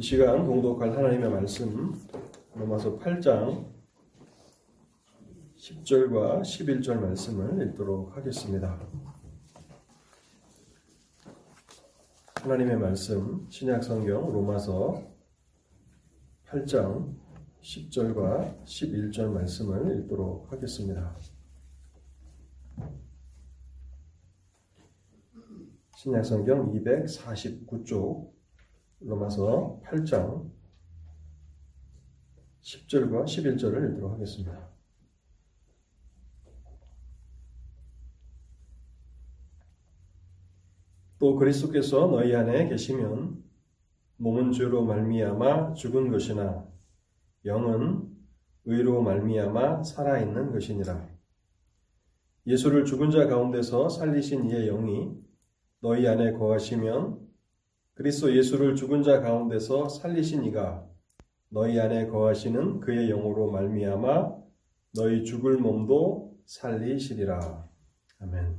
이 시간 공독할 하나님의 말씀 로마서 8장 10절과 11절 말씀을 읽도록 하겠습니다. 하나님의 말씀 신약 성경 로마서 8장 10절과 11절 말씀을 읽도록 하겠습니다. 신약 성경 249쪽 로마서 8장 10절과 11절을 읽도록 하겠습니다. 또 그리스도께서 너희 안에 계시면 몸은 죄로 말미암아 죽은 것이나 영은 의로 말미암아 살아 있는 것이니라. 예수를 죽은 자 가운데서 살리신 이의 영이 너희 안에 거하시면 그리스도 예수를 죽은 자 가운데서 살리신 이가 너희 안에 거하시는 그의 영으로 말미암아 너희 죽을 몸도 살리시리라. 아멘.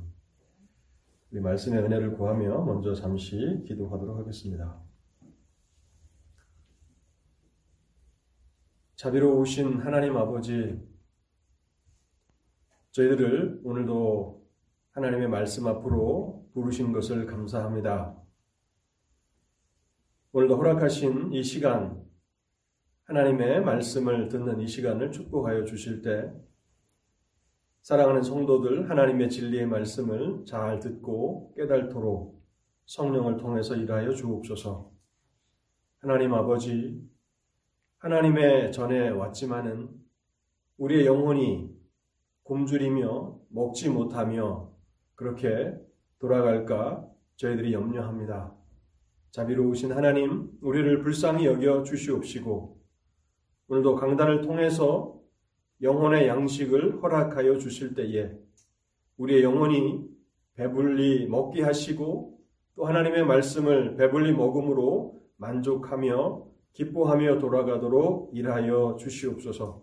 우리 말씀의 은혜를 구하며 먼저 잠시 기도하도록 하겠습니다. 자비로우신 하나님 아버지, 저희들을 오늘도 하나님의 말씀 앞으로 부르신 것을 감사합니다. 오늘도 허락하신 이 시간, 하나님의 말씀을 듣는 이 시간을 축복하여 주실 때, 사랑하는 성도들 하나님의 진리의 말씀을 잘 듣고 깨달도록 성령을 통해서 일하여 주옵소서. 하나님 아버지, 하나님의 전에 왔지만은 우리의 영혼이 굶주리며 먹지 못하며 그렇게 돌아갈까 저희들이 염려합니다. 자비로우신 하나님, 우리를 불쌍히 여겨 주시옵시고 오늘도 강단을 통해서 영혼의 양식을 허락하여 주실 때에 우리의 영혼이 배불리 먹게 하시고 또 하나님의 말씀을 배불리 먹음으로 만족하며 기뻐하며 돌아가도록 일하여 주시옵소서.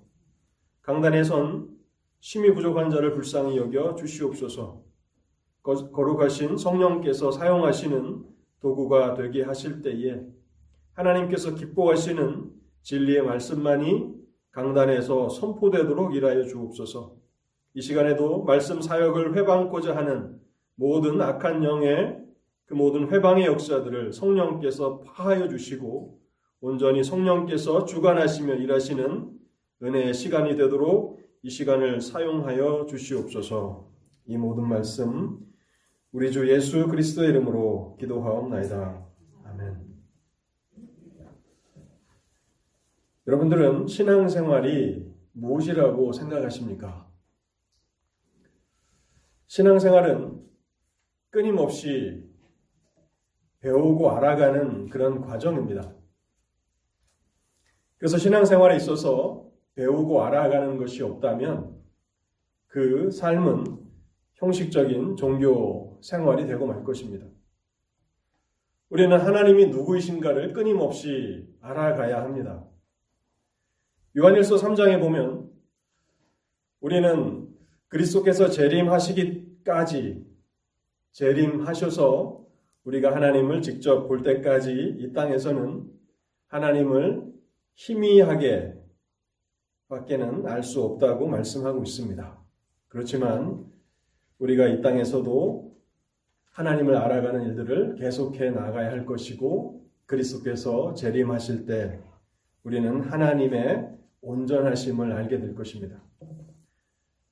강단에선 심히 부족한 자를 불쌍히 여겨 주시옵소서. 거룩하신 성령께서 사용하시는 도구가 되게 하실 때에 하나님께서 기뻐하시는 진리의 말씀만이 강단에서 선포되도록 일하여 주옵소서. 이 시간에도 말씀 사역을 회방고자 하는 모든 악한 영의 그 모든 회방의 역사들을 성령께서 파하여 주시고 온전히 성령께서 주관하시며 일하시는 은혜의 시간이 되도록 이 시간을 사용하여 주시옵소서. 이 모든 말씀 우리 주 예수 그리스도의 이름으로 기도하옵나이다. 아멘. 여러분들은 신앙생활이 무엇이라고 생각하십니까? 신앙생활은 끊임없이 배우고 알아가는 그런 과정입니다. 그래서 신앙생활에 있어서 배우고 알아가는 것이 없다면 그 삶은 형식적인 종교 생활이 되고 말 것입니다. 우리는 하나님이 누구이신가를 끊임없이 알아가야 합니다. 요한일서 3장에 보면 우리는 그리스도께서 재림하시기까지 재림하셔서 우리가 하나님을 직접 볼 때까지 이 땅에서는 하나님을 희미하게 밖에는 알 수 없다고 말씀하고 있습니다. 그렇지만 우리가 이 땅에서도 하나님을 알아가는 일들을 계속해 나가야 할 것이고 그리스도께서 재림하실 때 우리는 하나님의 온전하심을 알게 될 것입니다.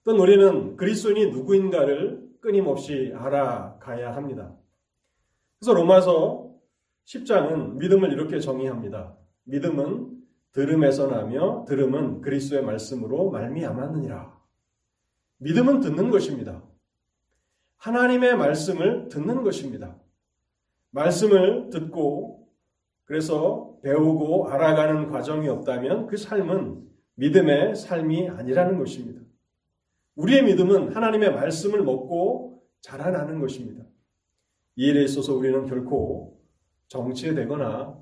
또 우리는 그리스도인이 누구인가를 끊임없이 알아가야 합니다. 그래서 로마서 10장은 믿음을 이렇게 정의합니다. 믿음은 들음에서 나며 들음은 그리스도의 말씀으로 말미암았느니라. 믿음은 듣는 것입니다. 하나님의 말씀을 듣는 것입니다. 말씀을 듣고 그래서 배우고 알아가는 과정이 없다면 그 삶은 믿음의 삶이 아니라는 것입니다. 우리의 믿음은 하나님의 말씀을 먹고 자라나는 것입니다. 이 일에 있어서 우리는 결코 정체되거나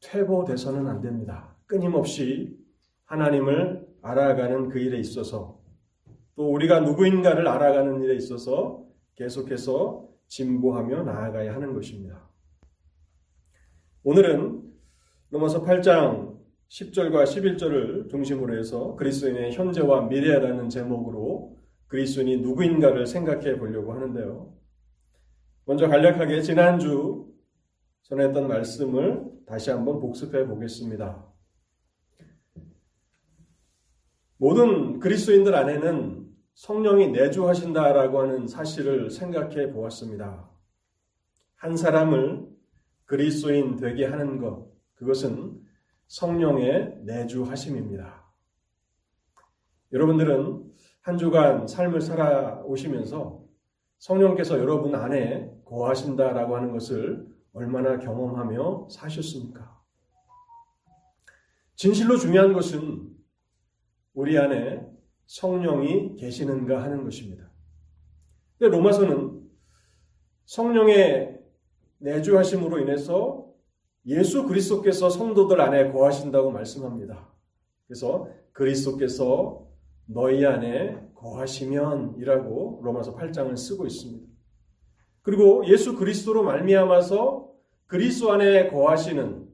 퇴보돼서는 안 됩니다. 끊임없이 하나님을 알아가는 그 일에 있어서 또 우리가 누구인가를 알아가는 일에 있어서 계속해서 진보하며 나아가야 하는 것입니다. 오늘은 로마서 8장 10절과 11절을 중심으로 해서 그리스도인의 현재와 미래라는 제목으로 그리스도인이 누구인가를 생각해 보려고 하는데요. 먼저 간략하게 지난주 전했던 말씀을 다시 한번 복습해 보겠습니다. 모든 그리스도인들 안에는 성령이 내주하신다라고 하는 사실을 생각해 보았습니다. 한 사람을 그리스도인 되게 하는 것, 그것은 성령의 내주하심입니다. 여러분들은 한 주간 삶을 살아오시면서 성령께서 여러분 안에 거하신다라고 하는 것을 얼마나 경험하며 사셨습니까? 진실로 중요한 것은 우리 안에 성령이 계시는가 하는 것입니다. 근데 로마서는 성령의 내주하심으로 인해서 예수 그리스도께서 성도들 안에 거하신다고 말씀합니다. 그래서 그리스도께서 너희 안에 거하시면이라고 로마서 8장을 쓰고 있습니다. 그리고 예수 그리스도로 말미암아서 그리스도 안에 거하시는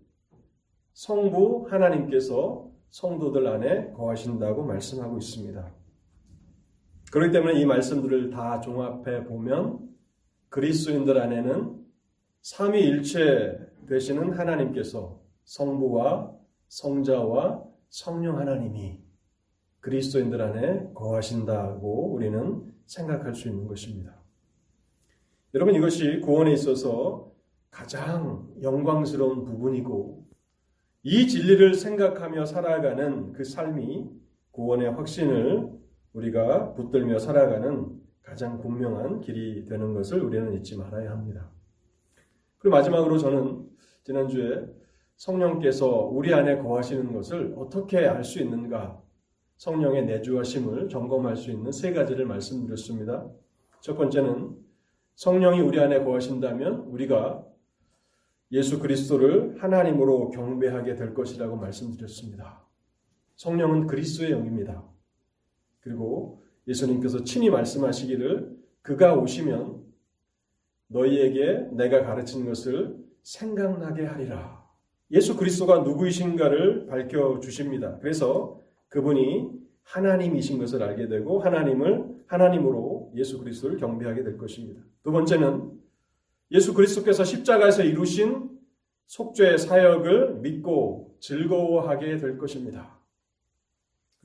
성부 하나님께서 성도들 안에 거하신다고 말씀하고 있습니다. 그렇기 때문에 이 말씀들을 다 종합해 보면 그리스도인들 안에는 삼위일체 되시는 하나님께서 성부와 성자와 성령 하나님이 그리스도인들 안에 거하신다고 우리는 생각할 수 있는 것입니다. 여러분 이것이 구원에 있어서 가장 영광스러운 부분이고 이 진리를 생각하며 살아가는 그 삶이 구원의 확신을 우리가 붙들며 살아가는 가장 분명한 길이 되는 것을 우리는 잊지 말아야 합니다. 그리고 마지막으로 저는 지난주에 성령께서 우리 안에 거하시는 것을 어떻게 알 수 있는가 성령의 내주하심을 점검할 수 있는 세 가지를 말씀드렸습니다. 첫 번째는 성령이 우리 안에 거하신다면 우리가 예수 그리스도를 하나님으로 경배하게 될 것이라고 말씀드렸습니다. 성령은 그리스도의 영입니다. 그리고 예수님께서 친히 말씀하시기를 그가 오시면 너희에게 내가 가르친 것을 생각나게 하리라. 예수 그리스도가 누구이신가를 밝혀 주십니다. 그래서 그분이 하나님이신 것을 알게 되고 하나님을 하나님으로 예수 그리스도를 경배하게 될 것입니다. 두 번째는 예수 그리스도께서 십자가에서 이루신 속죄의 사역을 믿고 즐거워하게 될 것입니다.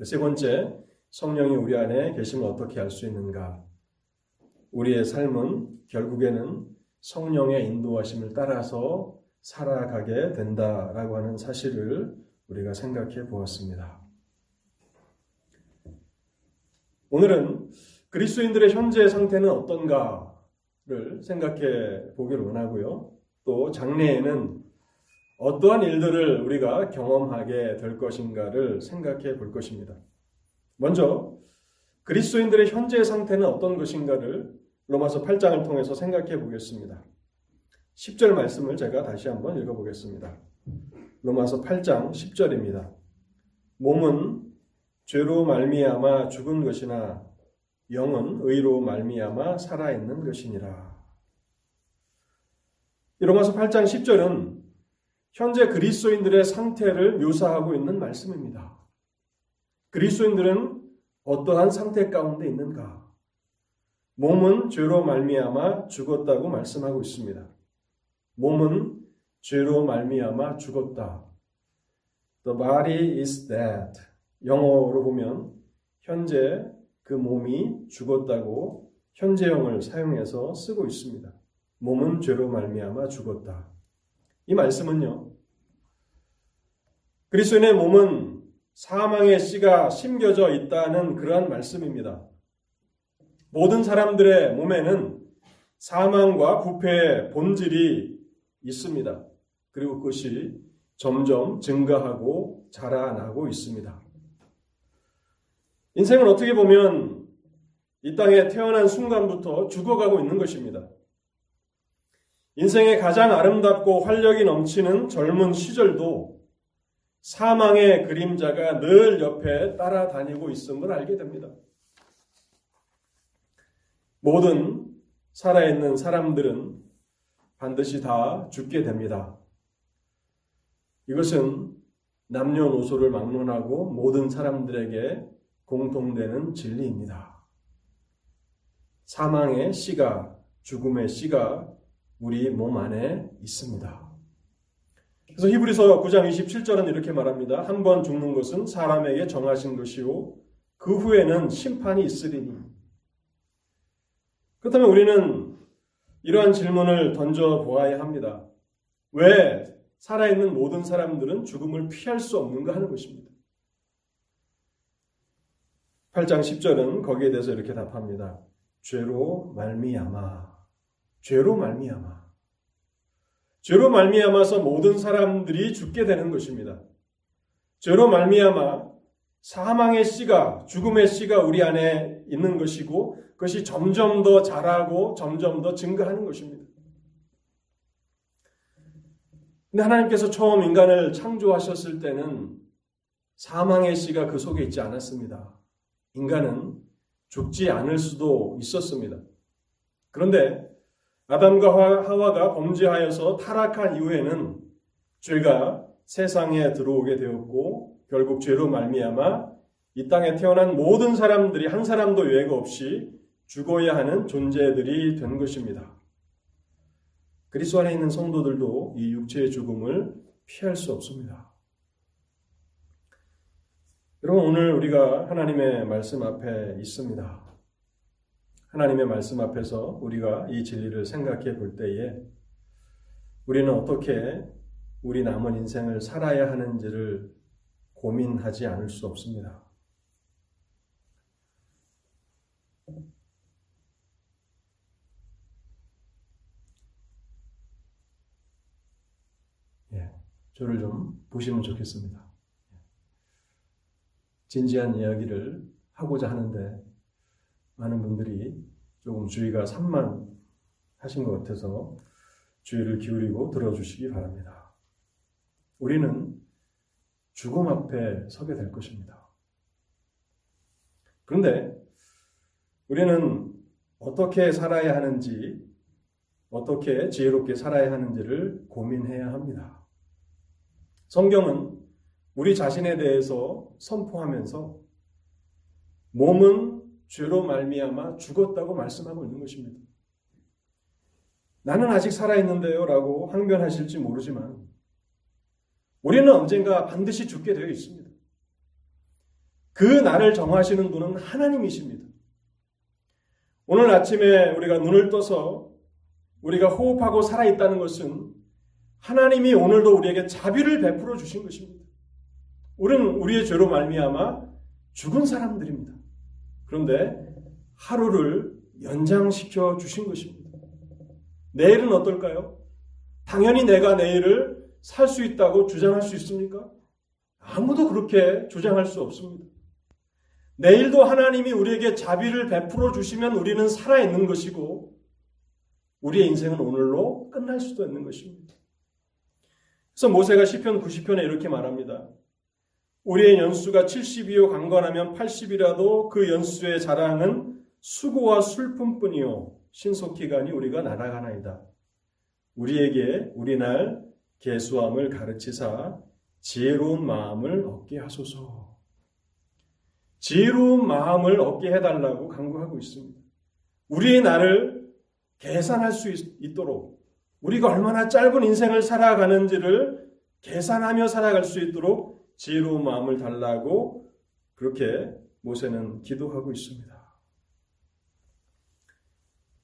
세 번째, 성령이 우리 안에 계심을 어떻게 알수 있는가? 우리의 삶은 결국에는 성령의 인도하심을 따라서 살아가게 된다라고 하는 사실을 우리가 생각해 보았습니다. 오늘은 그리스도인들의 현재 상태는 어떤가 를 생각해 보기를 원하고요. 또 장래에는 어떠한 일들을 우리가 경험하게 될 것인가를 생각해 볼 것입니다. 먼저 그리스도인들의 현재 상태는 어떤 것인가를 로마서 8장을 통해서 생각해 보겠습니다. 10절 말씀을 제가 다시 한번 읽어 보겠습니다. 로마서 8장 10절입니다. 몸은 죄로 말미암아 죽은 것이나 영은 의로 말미암아 살아 있는 것이니라. 로마서 8장 10절은 현재 그리스도인들의 상태를 묘사하고 있는 말씀입니다. 그리스도인들은 어떠한 상태 가운데 있는가? 몸은 죄로 말미암아 죽었다고 말씀하고 있습니다. 몸은 죄로 말미암아 죽었다. The body is dead. 영어로 보면 현재 그 몸이 죽었다고 현재형을 사용해서 쓰고 있습니다. 몸은 죄로 말미암아 죽었다. 이 말씀은요. 그리스도인의 몸은 사망의 씨가 심겨져 있다는 그러한 말씀입니다. 모든 사람들의 몸에는 사망과 부패의 본질이 있습니다. 그리고 그것이 점점 증가하고 자라나고 있습니다. 인생은 어떻게 보면 이 땅에 태어난 순간부터 죽어가고 있는 것입니다. 인생의 가장 아름답고 활력이 넘치는 젊은 시절도 사망의 그림자가 늘 옆에 따라다니고 있음을 알게 됩니다. 모든 살아있는 사람들은 반드시 다 죽게 됩니다. 이것은 남녀노소를 막론하고 모든 사람들에게 공통되는 진리입니다. 사망의 씨가, 죽음의 씨가 우리 몸 안에 있습니다. 그래서 히브리서 9장 27절은 이렇게 말합니다. 한 번 죽는 것은 사람에게 정하신 것이요. 그 후에는 심판이 있으리니. 그렇다면 우리는 이러한 질문을 던져 보아야 합니다. 왜 살아있는 모든 사람들은 죽음을 피할 수 없는가 하는 것입니다. 8장 10절은 거기에 대해서 이렇게 답합니다. 죄로 말미암아 죄로 말미암아 죄로 말미암아서 모든 사람들이 죽게 되는 것입니다. 죄로 말미암아 사망의 씨가 죽음의 씨가 우리 안에 있는 것이고 그것이 점점 더 자라고 점점 더 증가하는 것입니다. 근데 하나님께서 처음 인간을 창조하셨을 때는 사망의 씨가 그 속에 있지 않았습니다. 인간은 죽지 않을 수도 있었습니다. 그런데 아담과 하와가 범죄하여서 타락한 이후에는 죄가 세상에 들어오게 되었고 결국 죄로 말미암아 이 땅에 태어난 모든 사람들이 한 사람도 예외가 없이 죽어야 하는 존재들이 된 것입니다. 그리스도 안에 있는 성도들도 이 육체의 죽음을 피할 수 없습니다. 여러분 오늘 우리가 하나님의 말씀 앞에 있습니다. 하나님의 말씀 앞에서 우리가 이 진리를 생각해 볼 때에 우리는 어떻게 우리 남은 인생을 살아야 하는지를 고민하지 않을 수 없습니다. 예, 저를 좀 보시면 좋겠습니다. 진지한 이야기를 하고자 하는데 많은 분들이 조금 주의가 산만하신 것 같아서 주의를 기울이고 들어주시기 바랍니다. 우리는 죽음 앞에 서게 될 것입니다. 그런데 우리는 어떻게 살아야 하는지, 어떻게 지혜롭게 살아야 하는지를 고민해야 합니다. 성경은 우리 자신에 대해서 선포하면서 몸은 죄로 말미암아 죽었다고 말씀하고 있는 것입니다. 나는 아직 살아있는데요 라고 항변하실지 모르지만 우리는 언젠가 반드시 죽게 되어 있습니다. 그 날을 정하시는 분은 하나님이십니다. 오늘 아침에 우리가 눈을 떠서 우리가 호흡하고 살아있다는 것은 하나님이 오늘도 우리에게 자비를 베풀어 주신 것입니다. 우리는 우리의 죄로 말미암아 죽은 사람들입니다. 그런데 하루를 연장시켜 주신 것입니다. 내일은 어떨까요? 당연히 내가 내일을 살 수 있다고 주장할 수 있습니까? 아무도 그렇게 주장할 수 없습니다. 내일도 하나님이 우리에게 자비를 베풀어 주시면 우리는 살아있는 것이고, 우리의 인생은 오늘로 끝날 수도 있는 것입니다. 그래서 모세가 시편 90편에 이렇게 말합니다. 우리의 연수가 70이요 강건하면 80이라도 그 연수의 자랑은 수고와 슬픔뿐이요 신속기간이 우리가 날아가나이다. 우리에게 우리날 개수함을 가르치사 지혜로운 마음을 얻게 하소서. 지혜로운 마음을 얻게 해달라고 강구하고 있습니다. 우리의 날을 계산할 수 있도록 우리가 얼마나 짧은 인생을 살아가는지를 계산하며 살아갈 수 있도록 지혜로운 마음을 달라고 그렇게 모세는 기도하고 있습니다.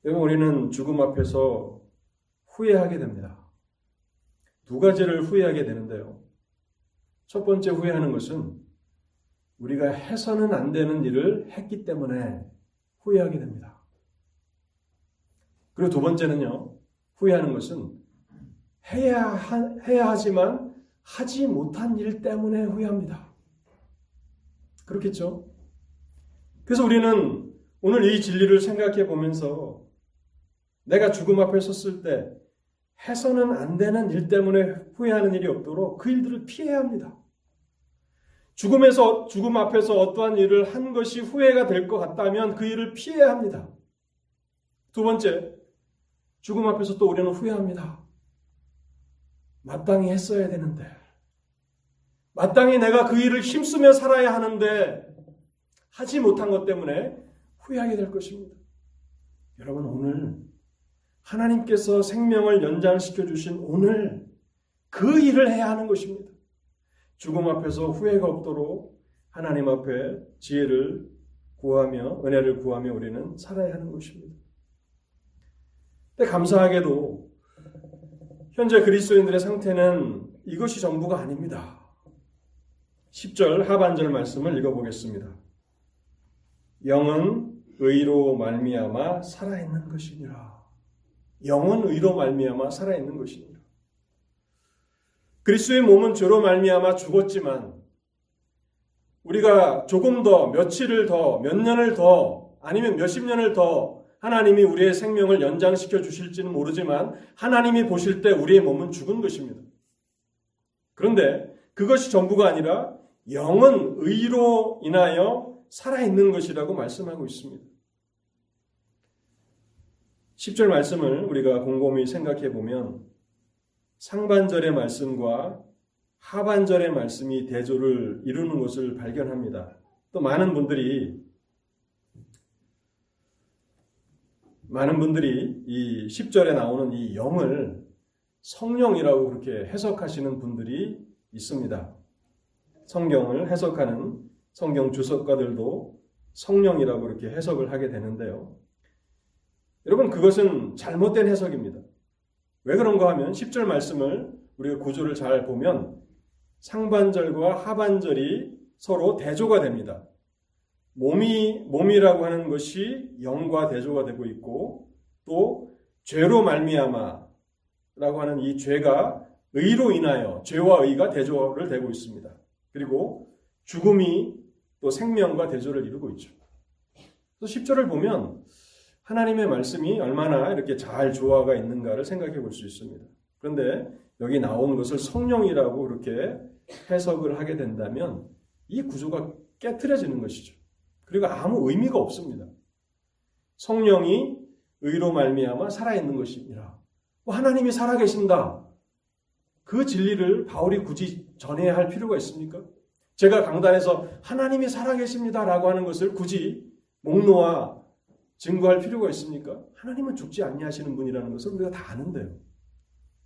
여러분, 우리는 죽음 앞에서 후회하게 됩니다. 두 가지를 후회하게 되는데요. 첫 번째 후회하는 것은 우리가 해서는 안 되는 일을 했기 때문에 후회하게 됩니다. 그리고 두 번째는요, 후회하는 것은 해야, 해야 하지만 하지 못한 일 때문에 후회합니다. 그렇겠죠? 그래서 우리는 오늘 이 진리를 생각해 보면서 내가 죽음 앞에 섰을 때 해서는 안 되는 일 때문에 후회하는 일이 없도록 그 일들을 피해야 합니다. 죽음에서 죽음 앞에서 어떠한 일을 한 것이 후회가 될 것 같다면 그 일을 피해야 합니다. 두 번째, 죽음 앞에서 또 우리는 후회합니다. 마땅히 했어야 되는데 마땅히 내가 그 일을 힘쓰며 살아야 하는데 하지 못한 것 때문에 후회하게 될 것입니다. 여러분 오늘 하나님께서 생명을 연장시켜 주신 오늘 그 일을 해야 하는 것입니다. 죽음 앞에서 후회가 없도록 하나님 앞에 지혜를 구하며 은혜를 구하며 우리는 살아야 하는 것입니다. 근데 감사하게도 현재 그리스도인들의 상태는 이것이 전부가 아닙니다. 10절 하반절 말씀을 읽어보겠습니다. 영은 의로 말미암아 살아있는 것이니라. 영은 의로 말미암아 살아있는 것이니라. 그리스도의 몸은 죄로 말미암아 죽었지만 우리가 조금 더 며칠을 더 몇 년을 더 아니면 몇십 년을 더 하나님이 우리의 생명을 연장시켜 주실지는 모르지만 하나님이 보실 때 우리의 몸은 죽은 것입니다. 그런데 그것이 전부가 아니라 영은 의로 인하여 살아있는 것이라고 말씀하고 있습니다. 10절 말씀을 우리가 곰곰이 생각해 보면 상반절의 말씀과 하반절의 말씀이 대조를 이루는 것을 발견합니다. 또 많은 분들이 많은 분들이 이 10절에 나오는 이 영을 성령이라고 그렇게 해석하시는 분들이 있습니다. 성경을 해석하는 성경 주석가들도 성령이라고 이렇게 해석을 하게 되는데요. 여러분, 그것은 잘못된 해석입니다. 왜 그런가 하면 10절 말씀을 우리가 구조를 잘 보면 상반절과 하반절이 서로 대조가 됩니다. 몸이 몸이라고 하는 것이 영과 대조가 되고 있고 또 죄로 말미암아라고 하는 이 죄가 의로 인하여 죄와 의가 대조를 되고 있습니다. 그리고 죽음이 또 생명과 대조를 이루고 있죠. 또 10절을 보면 하나님의 말씀이 얼마나 이렇게 잘 조화가 있는가를 생각해 볼 수 있습니다. 그런데 여기 나온 것을 성령이라고 이렇게 해석을 하게 된다면 이 구조가 깨뜨려지는 것이죠. 그리고 아무 의미가 없습니다. 성령이 의로 말미암아 살아있는 것입니다. 뭐 하나님이 살아계신다. 그 진리를 바울이 굳이 전해야 할 필요가 있습니까? 제가 강단에서 하나님이 살아계십니다라고 하는 것을 굳이 목 놓아 증거할 필요가 있습니까? 하나님은 죽지 않냐하시는 분이라는 것을 우리가 다 아는데요.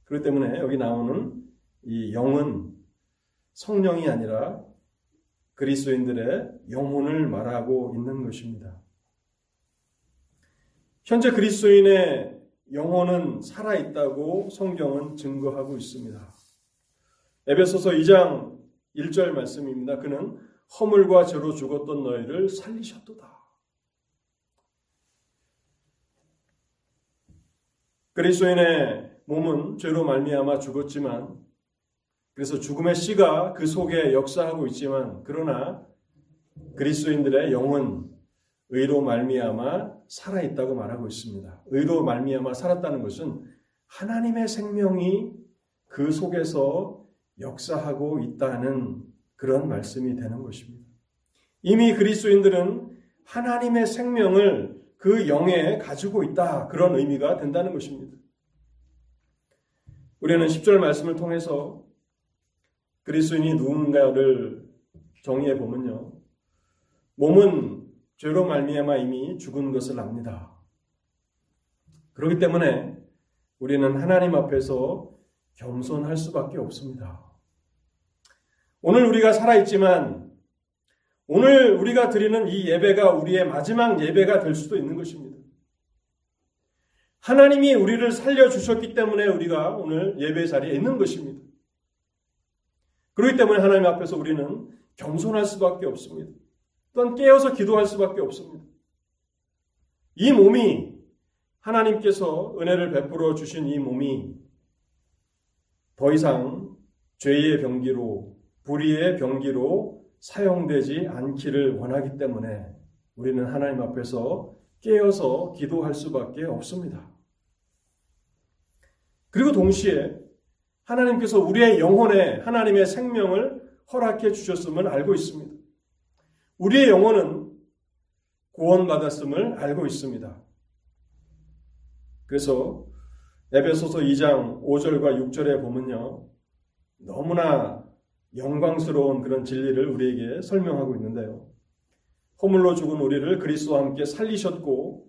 그렇기 때문에 여기 나오는 이 영은 성령이 아니라 그리스도인들의 영혼을 말하고 있는 것입니다. 현재 그리스도인의 영혼은 살아있다고 성경은 증거하고 있습니다. 에베소서 2장 1절 말씀입니다. 그는 허물과 죄로 죽었던 너희를 살리셨도다. 그리스도인의 몸은 죄로 말미암아 죽었지만 그래서 죽음의 씨가 그 속에 역사하고 있지만 그러나 그리스도인들의 영은 의로 말미암아 살아 있다고 말하고 있습니다. 의로 말미암아 살았다는 것은 하나님의 생명이 그 속에서 역사하고 있다는 그런 말씀이 되는 것입니다. 이미 그리스도인들은 하나님의 생명을 그 영에 가지고 있다. 그런 의미가 된다는 것입니다. 우리는 10절 말씀을 통해서 그리스도인이 누군가를 정의해 보면요. 몸은 죄로 말미암아 이미 죽은 것을 압니다. 그렇기 때문에 우리는 하나님 앞에서 겸손할 수밖에 없습니다. 오늘 우리가 살아있지만 오늘 우리가 드리는 이 예배가 우리의 마지막 예배가 될 수도 있는 것입니다. 하나님이 우리를 살려주셨기 때문에 우리가 오늘 예배 자리에 있는 것입니다. 그렇기 때문에 하나님 앞에서 우리는 겸손할 수밖에 없습니다. 또한 깨어서 기도할 수밖에 없습니다. 이 몸이 하나님께서 은혜를 베풀어 주신 이 몸이 더 이상 죄의 병기로 불의의 병기로 사용되지 않기를 원하기 때문에 우리는 하나님 앞에서 깨어서 기도할 수밖에 없습니다. 그리고 동시에 하나님께서 우리의 영혼에 하나님의 생명을 허락해 주셨음을 알고 있습니다. 우리의 영혼은 구원받았음을 알고 있습니다. 그래서 에베소서 2장 5절과 6절에 보면요. 너무나 영광스러운 그런 진리를 우리에게 설명하고 있는데요. 허물로 죽은 우리를 그리스도와 함께 살리셨고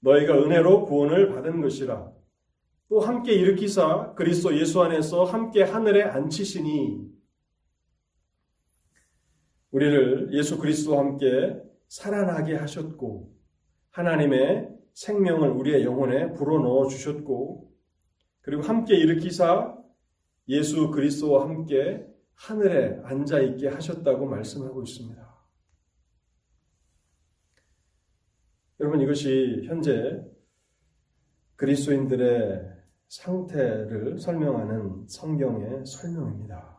너희가 은혜로 구원을 받은 것이라. 또 함께 일으키사 그리스도 예수 안에서 함께 하늘에 앉히시니 우리를 예수 그리스도와 함께 살아나게 하셨고 하나님의 생명을 우리의 영혼에 불어넣어 주셨고 그리고 함께 일으키사 예수 그리스도와 함께 하늘에 앉아 있게 하셨다고 말씀하고 있습니다. 여러분 이것이 현재 그리스도인들의 상태를 설명하는 성경의 설명입니다.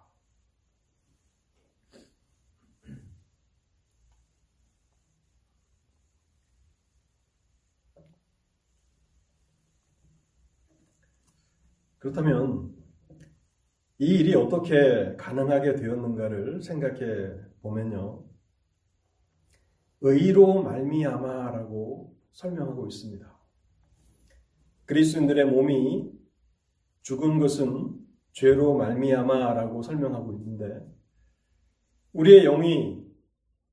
그렇다면 이 일이 어떻게 가능하게 되었는가를 생각해 보면요. 의로 말미암아라고 설명하고 있습니다. 그리스도인들의 몸이 죽은 것은 죄로 말미암아라고 설명하고 있는데 우리의 영이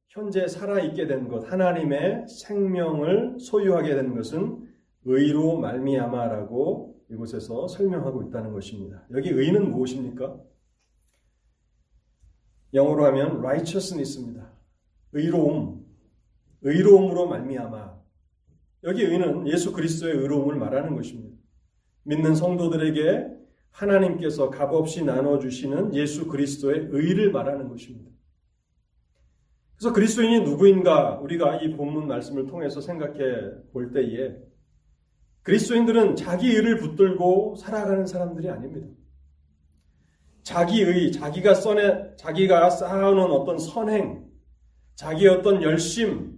현재 살아있게 된 것, 하나님의 생명을 소유하게 된 것은 의로 말미암아라고 이곳에서 설명하고 있다는 것입니다. 여기 의는 무엇입니까? 영어로 하면 righteousness입니다. 의로움, 의로움으로 말미암아. 여기 의는 예수 그리스도의 의로움을 말하는 것입니다. 믿는 성도들에게 하나님께서 값없이 나눠주시는 예수 그리스도의 의를 말하는 것입니다. 그래서 그리스도인이 누구인가 우리가 이 본문 말씀을 통해서 생각해 볼 때에 그리스도인들은 자기 의를 붙들고 살아가는 사람들이 아닙니다. 자기 의, 자기가 써내, 자기가 쌓아놓은 어떤 선행, 자기의 어떤 열심,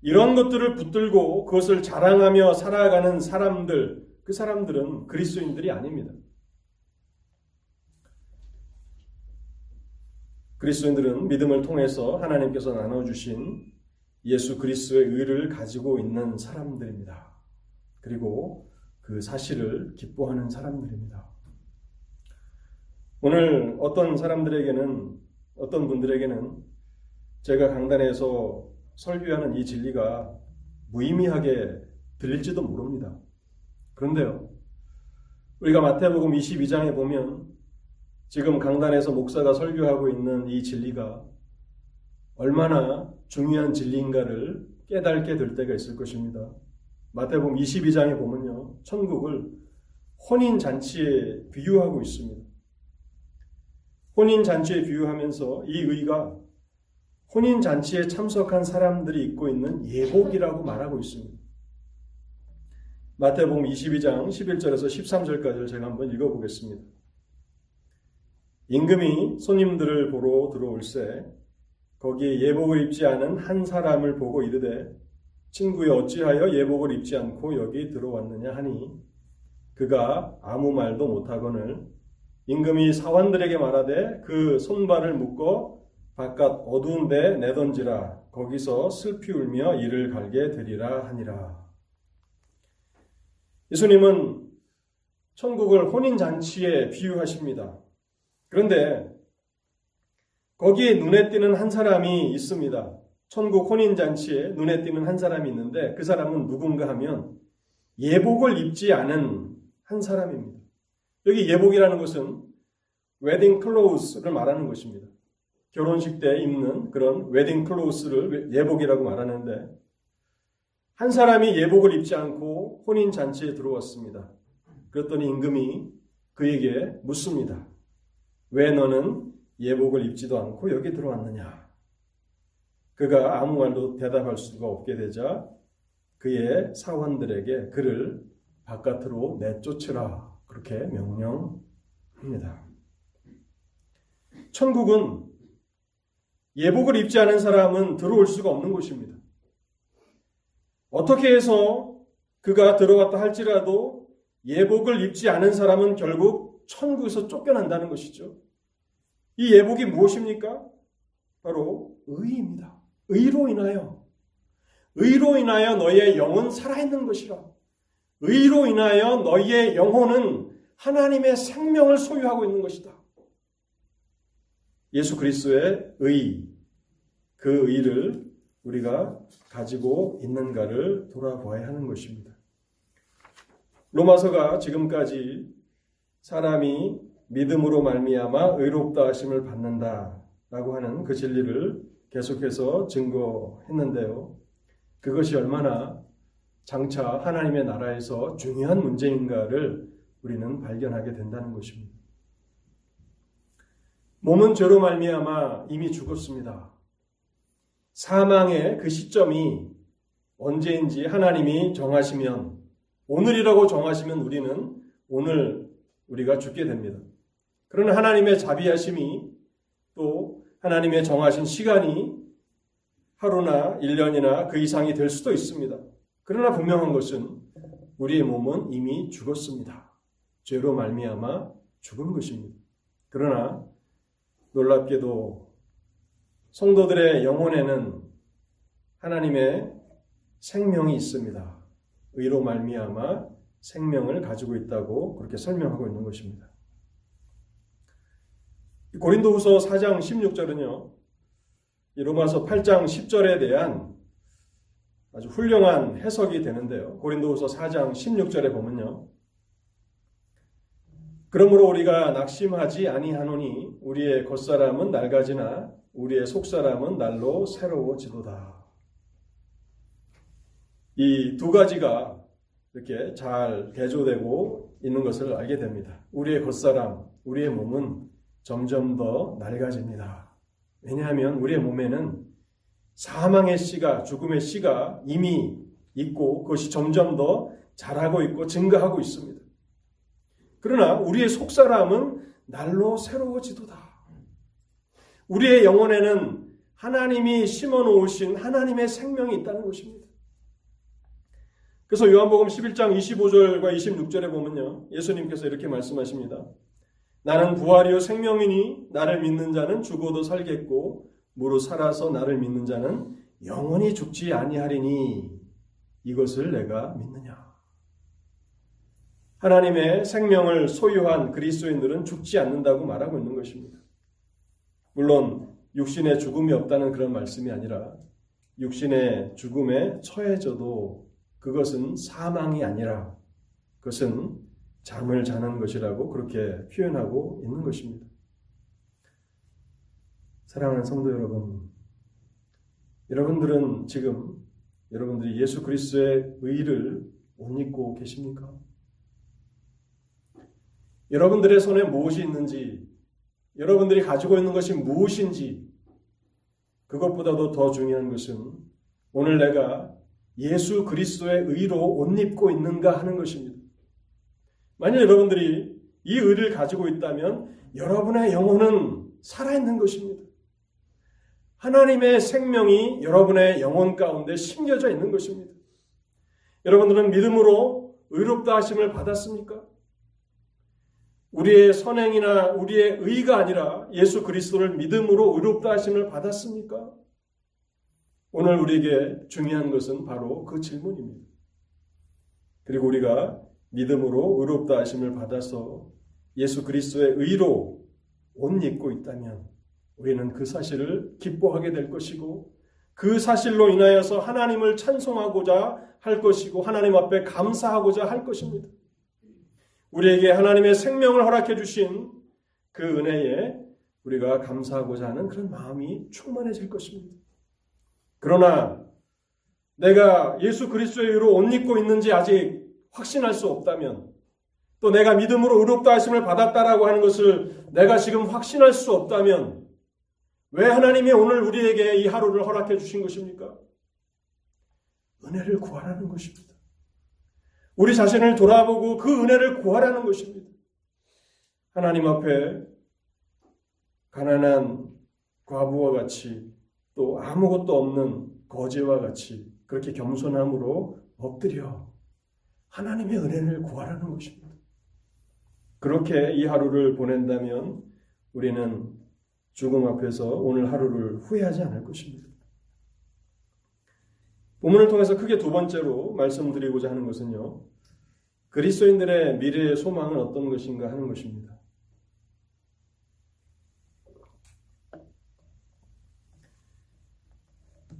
이런 것들을 붙들고 그것을 자랑하며 살아가는 사람들, 그 사람들은 그리스도인들이 아닙니다. 그리스도인들은 믿음을 통해서 하나님께서 나눠주신 예수 그리스도의 의를 가지고 있는 사람들입니다. 그리고 그 사실을 기뻐하는 사람들입니다. 오늘 어떤 사람들에게는, 어떤 분들에게는 제가 강단에서 설교하는 이 진리가 무의미하게 들릴지도 모릅니다. 그런데요, 우리가 마태복음 22장에 보면 지금 강단에서 목사가 설교하고 있는 이 진리가 얼마나 중요한 진리인가를 깨닫게 될 때가 있을 것입니다. 마태복음 22장에 보면요. 천국을 혼인 잔치에 비유하고 있습니다. 혼인 잔치에 비유하면서 이 의가 혼인 잔치에 참석한 사람들이 입고 있는 예복이라고 말하고 있습니다. 마태복음 22장 11절에서 13절까지를 제가 한번 읽어보겠습니다. 임금이 손님들을 보러 들어올세 거기에 예복을 입지 않은 한 사람을 보고 이르되 친구여 어찌하여 예복을 입지 않고 여기 들어왔느냐 하니 그가 아무 말도 못하거늘 임금이 사원들에게 말하되 그 손발을 묶어 바깥 어두운 데 내던지라 거기서 슬피 울며 이를 갈게 되리라 하니라. 예수님은 천국을 혼인잔치에 비유하십니다. 그런데 거기에 눈에 띄는 한 사람이 있습니다. 천국 혼인잔치에 눈에 띄는 한 사람이 있는데 그 사람은 누군가 하면 예복을 입지 않은 한 사람입니다. 여기 예복이라는 것은 wedding clothes를 말하는 것입니다. 결혼식 때 입는 그런 wedding clothes를 예복이라고 말하는데 한 사람이 예복을 입지 않고 혼인 잔치에 들어왔습니다. 그랬더니 임금이 그에게 묻습니다. 왜 너는 예복을 입지도 않고 여기 들어왔느냐? 그가 아무 말도 대답할 수가 없게 되자 그의 사원들에게 그를 바깥으로 내쫓으라 그렇게 명령합니다. 천국은 예복을 입지 않은 사람은 들어올 수가 없는 곳입니다. 어떻게 해서 그가 들어갔다 할지라도 예복을 입지 않은 사람은 결국 천국에서 쫓겨난다는 것이죠. 이 예복이 무엇입니까? 바로 의입니다. 의로 인하여 의로 인하여 너의 영은 살아있는 것이라. 의로 인하여 너희의 영혼은 하나님의 생명을 소유하고 있는 것이다. 예수 그리스도의 의, 그 의를 우리가 가지고 있는가를 돌아보아야 하는 것입니다. 로마서가 지금까지 사람이 믿음으로 말미암아 의롭다 하심을 받는다라고 하는 그 진리를 계속해서 증거했는데요. 그것이 얼마나 장차 하나님의 나라에서 중요한 문제인가를 우리는 발견하게 된다는 것입니다. 몸은 죄로 말미암아 이미 죽었습니다. 사망의 그 시점이 언제인지 하나님이 정하시면 오늘이라고 정하시면 우리는 오늘 우리가 죽게 됩니다. 그러나 하나님의 자비하심이 또 하나님의 정하신 시간이 하루나 1년이나 그 이상이 될 수도 있습니다. 그러나 분명한 것은 우리의 몸은 이미 죽었습니다. 죄로 말미암아 죽은 것입니다. 그러나 놀랍게도 성도들의 영혼에는 하나님의 생명이 있습니다. 의로 말미암아 생명을 가지고 있다고 그렇게 설명하고 있는 것입니다. 고린도후서 4장 16절은요. 로마서 8장 10절에 대한 아주 훌륭한 해석이 되는데요. 고린도후서 4장 16절에 보면요. 그러므로 우리가 낙심하지 아니하노니 우리의 겉사람은 낡아지나 우리의 속사람은 날로 새로워지도다. 이 두 가지가 이렇게 잘 대조되고 있는 것을 알게 됩니다. 우리의 겉사람, 우리의 몸은 점점 더 낡아집니다. 왜냐하면 우리의 몸에는 사망의 씨가, 죽음의 씨가 이미 있고 그것이 점점 더 자라고 있고 증가하고 있습니다. 그러나 우리의 속사람은 날로 새로워지도다. 우리의 영혼에는 하나님이 심어 놓으신 하나님의 생명이 있다는 것입니다. 그래서 요한복음 11장 25절과 26절에 보면요. 예수님께서 이렇게 말씀하십니다. 나는 부활이요 생명이니 나를 믿는 자는 죽어도 살겠고 무릇 살아서 나를 믿는 자는 영원히 죽지 아니하리니 이것을 내가 믿느냐. 하나님의 생명을 소유한 그리스도인들은 죽지 않는다고 말하고 있는 것입니다. 물론 육신의 죽음이 없다는 그런 말씀이 아니라 육신의 죽음에 처해져도 그것은 사망이 아니라 그것은 잠을 자는 것이라고 그렇게 표현하고 있는 것입니다. 사랑하는 성도 여러분, 여러분들은 지금 여러분들이 예수 그리스도의 의를 못 입고 계십니까? 여러분들의 손에 무엇이 있는지, 여러분들이 가지고 있는 것이 무엇인지, 그것보다도 더 중요한 것은 오늘 내가 예수 그리스도의 의로 옷 입고 있는가 하는 것입니다. 만약 여러분들이 이 의를 가지고 있다면 여러분의 영혼은 살아있는 것입니다. 하나님의 생명이 여러분의 영혼 가운데 심겨져 있는 것입니다. 여러분들은 믿음으로 의롭다 하심을 받았습니까? 우리의 선행이나 우리의 의가 아니라 예수 그리스도를 믿음으로 의롭다 하심을 받았습니까? 오늘 우리에게 중요한 것은 바로 그 질문입니다. 그리고 우리가 믿음으로 의롭다 하심을 받아서 예수 그리스도의 의로 옷 입고 있다면 우리는 그 사실을 기뻐하게 될 것이고 그 사실로 인하여서 하나님을 찬송하고자 할 것이고 하나님 앞에 감사하고자 할 것입니다. 우리에게 하나님의 생명을 허락해 주신 그 은혜에 우리가 감사하고자 하는 그런 마음이 충만해질 것입니다. 그러나 내가 예수 그리스도의 의로 옷 입고 있는지 아직 확신할 수 없다면 또 내가 믿음으로 의롭다 하심을 받았다라고 하는 것을 내가 지금 확신할 수 없다면 왜 하나님이 오늘 우리에게 이 하루를 허락해 주신 것입니까? 은혜를 구하라는 것입니다. 우리 자신을 돌아보고 그 은혜를 구하라는 것입니다. 하나님 앞에 가난한 과부와 같이 또 아무것도 없는 거지와 같이 그렇게 겸손함으로 엎드려 하나님의 은혜를 구하라는 것입니다. 그렇게 이 하루를 보낸다면 우리는 죽음 앞에서 오늘 하루를 후회하지 않을 것입니다. 본문을 통해서 크게 두 번째로 말씀드리고자 하는 것은요. 그리스도인들의 미래의 소망은 어떤 것인가 하는 것입니다.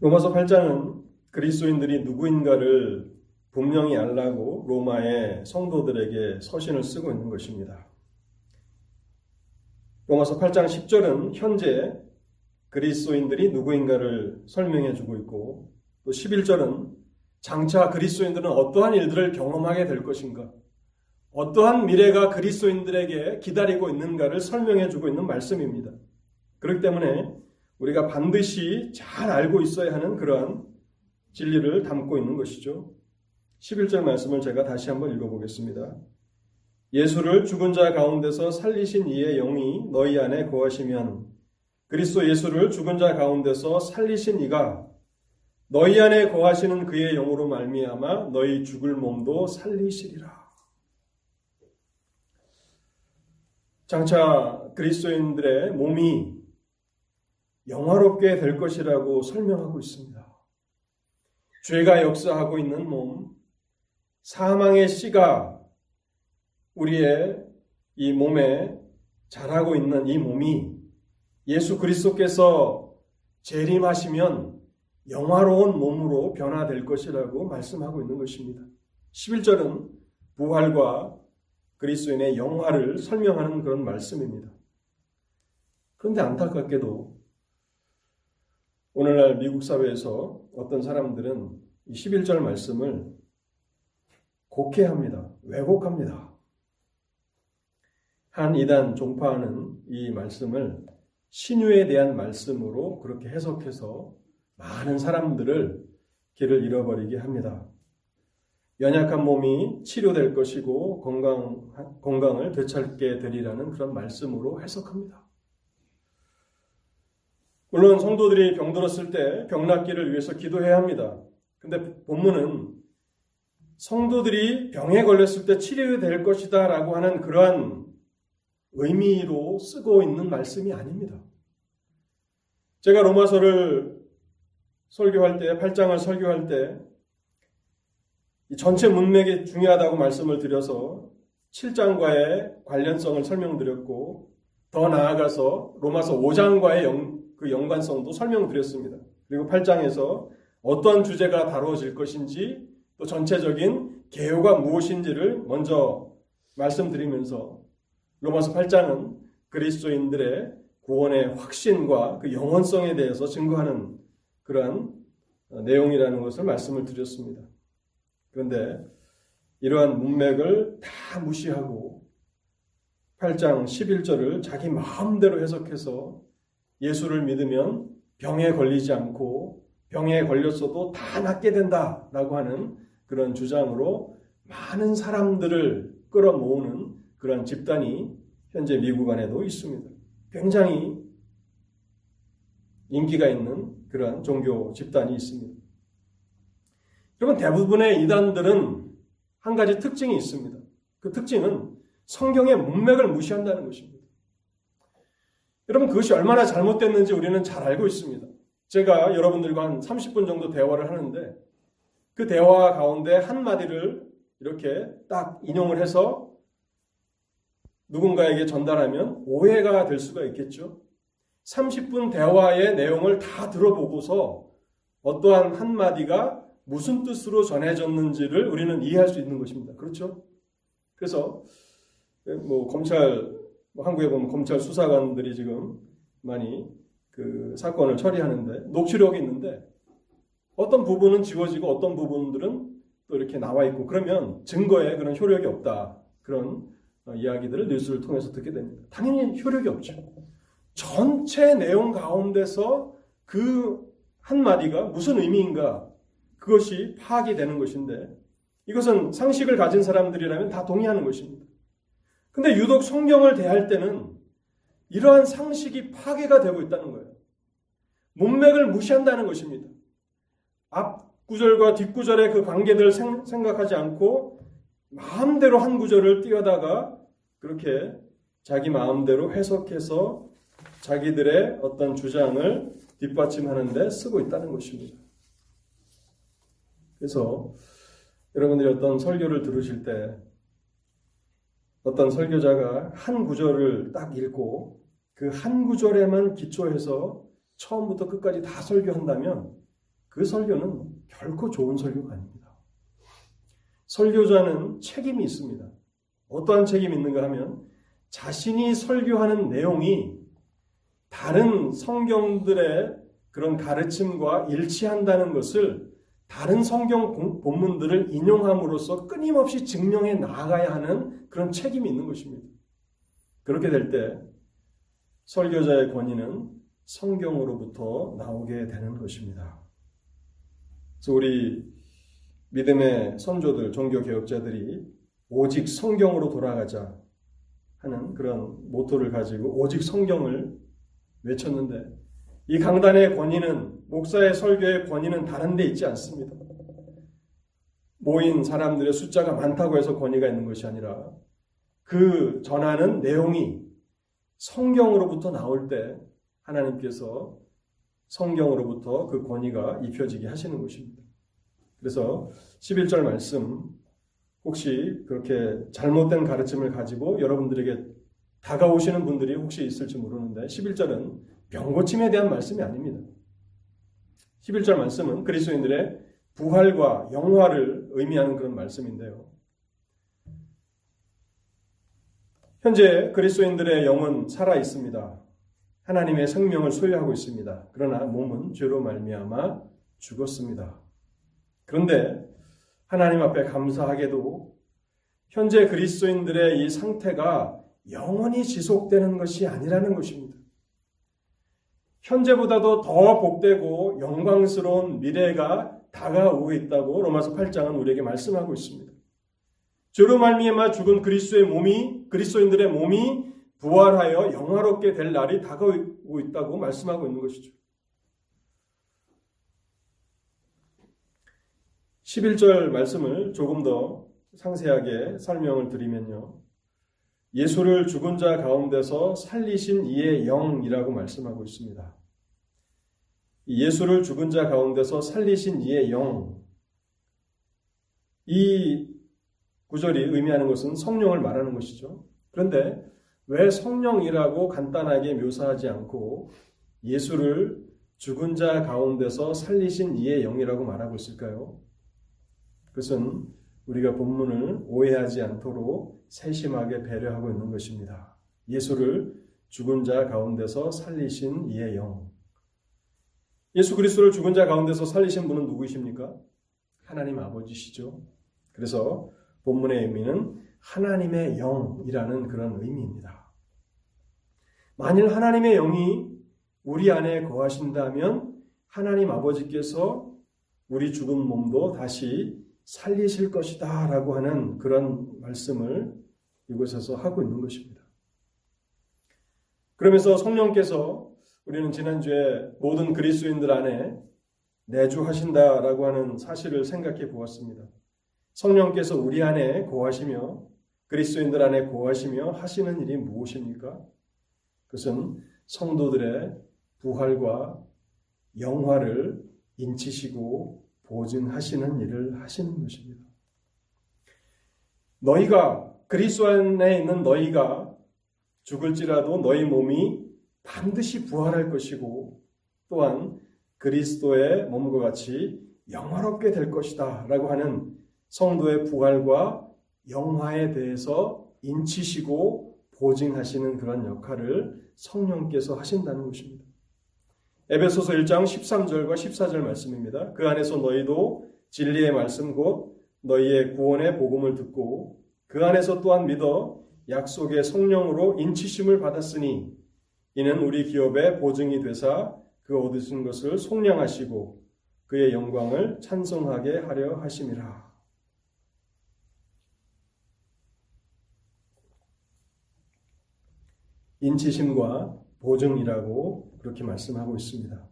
로마서 8장은 그리스도인들이 누구인가를 분명히 알라고 로마의 성도들에게 서신을 쓰고 있는 것입니다. 로마서 8장 10절은 현재 그리스도인들이 누구인가를 설명해 주고 있고 또 11절은 장차 그리스도인들은 어떠한 일들을 경험하게 될 것인가 어떠한 미래가 그리스도인들에게 기다리고 있는가를 설명해 주고 있는 말씀입니다. 그렇기 때문에 우리가 반드시 잘 알고 있어야 하는 그러한 진리를 담고 있는 것이죠. 11절 말씀을 제가 다시 한번 읽어보겠습니다. 예수를 죽은 자 가운데서 살리신 이의 영이 너희 안에 거하시면 그리스도 예수를 죽은 자 가운데서 살리신 이가 너희 안에 거하시는 그의 영으로 말미암아 너희 죽을 몸도 살리시리라. 장차 그리스도인들의 몸이 영화롭게 될 것이라고 설명하고 있습니다. 죄가 역사하고 있는 몸, 사망의 씨가 우리의 이 몸에 자라고 있는 이 몸이 예수 그리스도께서 재림하시면 영화로운 몸으로 변화될 것이라고 말씀하고 있는 것입니다. 11절은 부활과 그리스도인의 영화를 설명하는 그런 말씀입니다. 그런데 안타깝게도 오늘날 미국 사회에서 어떤 사람들은 이 11절 말씀을 곡해합니다. 왜곡합니다. 한 이단 종파는 이 말씀을 신유에 대한 말씀으로 그렇게 해석해서 많은 사람들을 길을 잃어버리게 합니다. 연약한 몸이 치료될 것이고 건강, 건강을 되찾게 되리라는 그런 말씀으로 해석합니다. 물론 성도들이 병들었을 때 병낫기를 위해서 기도해야 합니다. 근데 본문은 성도들이 병에 걸렸을 때 치료될 것이다 라고 하는 그러한 의미로 쓰고 있는 말씀이 아닙니다. 제가 로마서를 설교할 때, 8장을 설교할 때, 전체 문맥이 중요하다고 말씀을 드려서 7장과의 관련성을 설명드렸고, 더 나아가서 로마서 5장과의 영, 그 연관성도 설명드렸습니다. 그리고 8장에서 어떠한 주제가 다루어질 것인지 또 전체적인 개요가 무엇인지를 먼저 말씀드리면서 로마서 8장은 그리스도인들의 구원의 확신과 그 영원성에 대해서 증거하는 그러한 내용이라는 것을 말씀을 드렸습니다. 그런데 이러한 문맥을 다 무시하고 8장 11절을 자기 마음대로 해석해서 예수를 믿으면 병에 걸리지 않고 병에 걸렸어도 다 낫게 된다 라고 하는 그런 주장으로 많은 사람들을 끌어모으는 그런 집단이 현재 미국 안에도 있습니다. 굉장히 인기가 있는 그러한 종교 집단이 있습니다. 여러분 대부분의 이단들은 한 가지 특징이 있습니다. 그 특징은 성경의 문맥을 무시한다는 것입니다. 여러분 그것이 얼마나 잘못됐는지 우리는 잘 알고 있습니다. 제가 여러분들과 한 30분 정도 대화를 하는데 그 대화 가운데 한 마디를 이렇게 딱 인용을 해서 누군가에게 전달하면 오해가 될 수가 있겠죠. 30분 대화의 내용을 다 들어보고서 어떠한 한마디가 무슨 뜻으로 전해졌는지를 우리는 이해할 수 있는 것입니다. 그렇죠? 그래서 뭐 검찰 뭐 한국에 보면 검찰 수사관들이 지금 많이 그 사건을 처리하는데 녹취록이 있는데 어떤 부분은 지워지고 어떤 부분들은 또 이렇게 나와 있고 그러면 증거에 그런 효력이 없다 그런 어, 이야기들을 뉴스를 통해서 듣게 됩니다. 당연히 효력이 없죠. 전체 내용 가운데서 그 한마디가 무슨 의미인가 그것이 파악이 되는 것인데 이것은 상식을 가진 사람들이라면 다 동의하는 것입니다. 근데 유독 성경을 대할 때는 이러한 상식이 파괴가 되고 있다는 거예요. 문맥을 무시한다는 것입니다. 앞 구절과 뒷 구절의 그 관계들을 생각하지 않고 마음대로 한 구절을 띄어다가 그렇게 자기 마음대로 해석해서 자기들의 어떤 주장을 뒷받침하는데 쓰고 있다는 것입니다. 그래서 여러분들이 어떤 설교를 들으실 때 어떤 설교자가 한 구절을 딱 읽고 그 한 구절에만 기초해서 처음부터 끝까지 다 설교한다면 그 설교는 결코 좋은 설교가 아닙니다. 설교자는 책임이 있습니다. 어떠한 책임이 있는가 하면 자신이 설교하는 내용이 다른 성경들의 그런 가르침과 일치한다는 것을 다른 성경 본문들을 인용함으로써 끊임없이 증명해 나가야 하는 그런 책임이 있는 것입니다. 그렇게 될 때 설교자의 권위는 성경으로부터 나오게 되는 것입니다. 그래서 우리 믿음의 선조들, 종교 개혁자들이 오직 성경으로 돌아가자 하는 그런 모토를 가지고 오직 성경을 외쳤는데 이 강단의 권위는 목사의 설교의 권위는 다른 데 있지 않습니다. 모인 사람들의 숫자가 많다고 해서 권위가 있는 것이 아니라 그 전하는 내용이 성경으로부터 나올 때 하나님께서 성경으로부터 그 권위가 입혀지게 하시는 것입니다. 그래서 11절 말씀 혹시 그렇게 잘못된 가르침을 가지고 여러분들에게 다가오시는 분들이 혹시 있을지 모르는데 11절은 병고침에 대한 말씀이 아닙니다. 11절 말씀은 그리스도인들의 부활과 영화를 의미하는 그런 말씀인데요. 현재 그리스도인들의 영은 살아 있습니다. 하나님의 생명을 소유하고 있습니다. 그러나 몸은 죄로 말미암아 죽었습니다. 그런데 하나님 앞에 감사하게도 현재 그리스도인들의 이 상태가 영원히 지속되는 것이 아니라는 것입니다. 현재보다도 더 복되고 영광스러운 미래가 다가오고 있다고 로마서 8장은 우리에게 말씀하고 있습니다. 죄로 말미암아 죽은 그리스도의 몸이 그리스도인들의 몸이 부활하여 영화롭게 될 날이 다가오고 있다고 말씀하고 있는 것이죠. 11절 말씀을 조금 더 상세하게 설명을 드리면요. 예수를 죽은 자 가운데서 살리신 이의 영이라고 말씀하고 있습니다. 예수를 죽은 자 가운데서 살리신 이의 영. 이 구절이 의미하는 것은 성령을 말하는 것이죠. 그런데 왜 성령이라고 간단하게 묘사하지 않고 예수를 죽은 자 가운데서 살리신 이의 영이라고 말하고 있을까요? 그것은 우리가 본문을 오해하지 않도록 세심하게 배려하고 있는 것입니다. 예수를 죽은 자 가운데서 살리신 이의 영. 예수 그리스도를 죽은 자 가운데서 살리신 분은 누구이십니까? 하나님 아버지시죠. 그래서 본문의 의미는 하나님의 영이라는 그런 의미입니다. 만일 하나님의 영이 우리 안에 거하신다면 하나님 아버지께서 우리 죽은 몸도 다시 살리실 것이다 라고 하는 그런 말씀을 이곳에서 하고 있는 것입니다. 그러면서 성령께서 우리는 지난주에 모든 그리스도인들 안에 내주하신다 라고 하는 사실을 생각해 보았습니다. 성령께서 우리 안에 거하시며 그리스도인들 안에 거하시며 하시는 일이 무엇입니까? 그것은 성도들의 부활과 영화를 인치시고 보증하시는 일을 하시는 것입니다. 너희가 그리스도 안에 있는 너희가 죽을지라도 너희 몸이 반드시 부활할 것이고 또한 그리스도의 몸과 같이 영화롭게 될 것이다 라고 하는 성도의 부활과 영화에 대해서 인치시고 보증하시는 그런 역할을 성령께서 하신다는 것입니다. 에베소서 1장 13절과 14절 말씀입니다. 그 안에서 너희도 진리의 말씀 곧 너희의 구원의 복음을 듣고 그 안에서 또한 믿어 약속의 성령으로 인치심을 받았으니 이는 우리 기업의 보증이 되사 그 얻으신 것을 속량하시고 그의 영광을 찬송하게 하려 하심이라. 인치심과 보증이라고 그렇게 말씀하고 있습니다.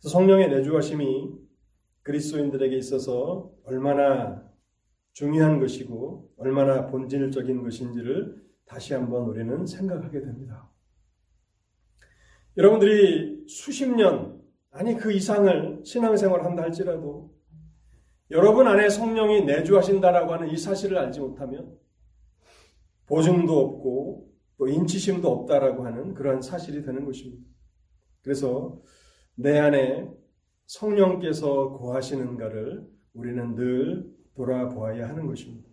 성령의 내주하심이 그리스도인들에게 있어서 얼마나 중요한 것이고 얼마나 본질적인 것인지를 다시 한번 우리는 생각하게 됩니다. 여러분들이 수십 년, 아니 그 이상을 신앙생활 한다 할지라도 여러분 안에 성령이 내주하신다라고 하는 이 사실을 알지 못하면 보증도 없고 또 인치심도 없다라고 하는 그러한 사실이 되는 것입니다. 그래서 내 안에 성령께서 거하시는가를 우리는 늘 돌아보아야 하는 것입니다.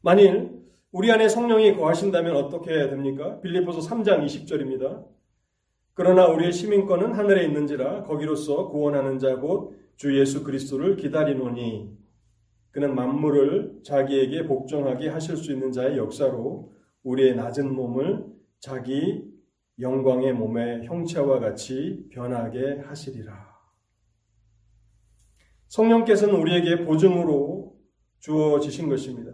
만일 우리 안에 성령이 거하신다면 어떻게 해야 됩니까? 빌리포서 3장 20절입니다. 그러나 우리의 시민권은 하늘에 있는지라 거기로서 구원하는 자 곧 주 예수 그리스도를 기다리노니 그는 만물을 자기에게 복종하게 하실 수 있는 자의 역사로 우리의 낮은 몸을 자기 영광의 몸의 형체와 같이 변하게 하시리라. 성령께서는 우리에게 보증으로 주어지신 것입니다.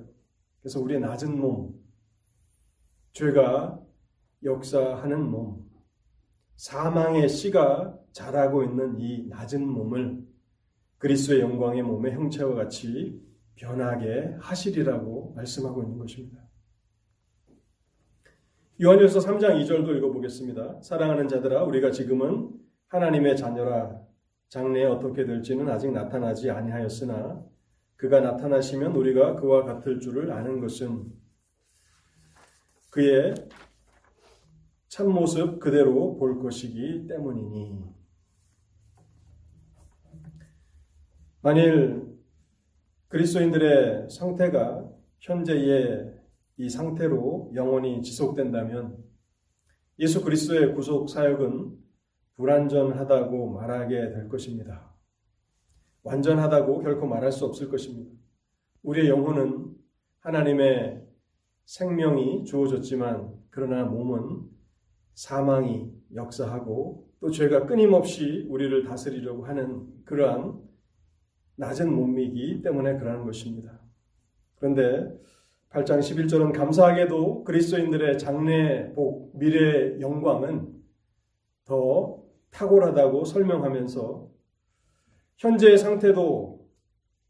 그래서 우리의 낮은 몸, 죄가 역사하는 몸, 사망의 씨가 자라고 있는 이 낮은 몸을 그리스도의 영광의 몸의 형체와 같이 변하게 하시리라고 말씀하고 있는 것입니다. 요한일서 3장 2절도 읽어보겠습니다. 사랑하는 자들아 우리가 지금은 하나님의 자녀라 장래에 어떻게 될지는 아직 나타나지 아니하였으나 그가 나타나시면 우리가 그와 같을 줄을 아는 것은 그의 참모습 그대로 볼 것이기 때문이니 만일 그리스도인들의 상태가 현재의 이 상태로 영원히 지속된다면 예수 그리스도의 구속 사역은 불완전하다고 말하게 될 것입니다. 완전하다고 결코 말할 수 없을 것입니다. 우리의 영혼은 하나님의 생명이 주어졌지만 그러나 몸은 사망이 역사하고 또 죄가 끊임없이 우리를 다스리려고 하는 그러한 낮은 몸이기 때문에 그러는 것입니다. 그런데 8장 11절은 감사하게도 그리스도인들의 장래 복, 미래 영광은 더 탁월하다고 설명하면서 현재의 상태도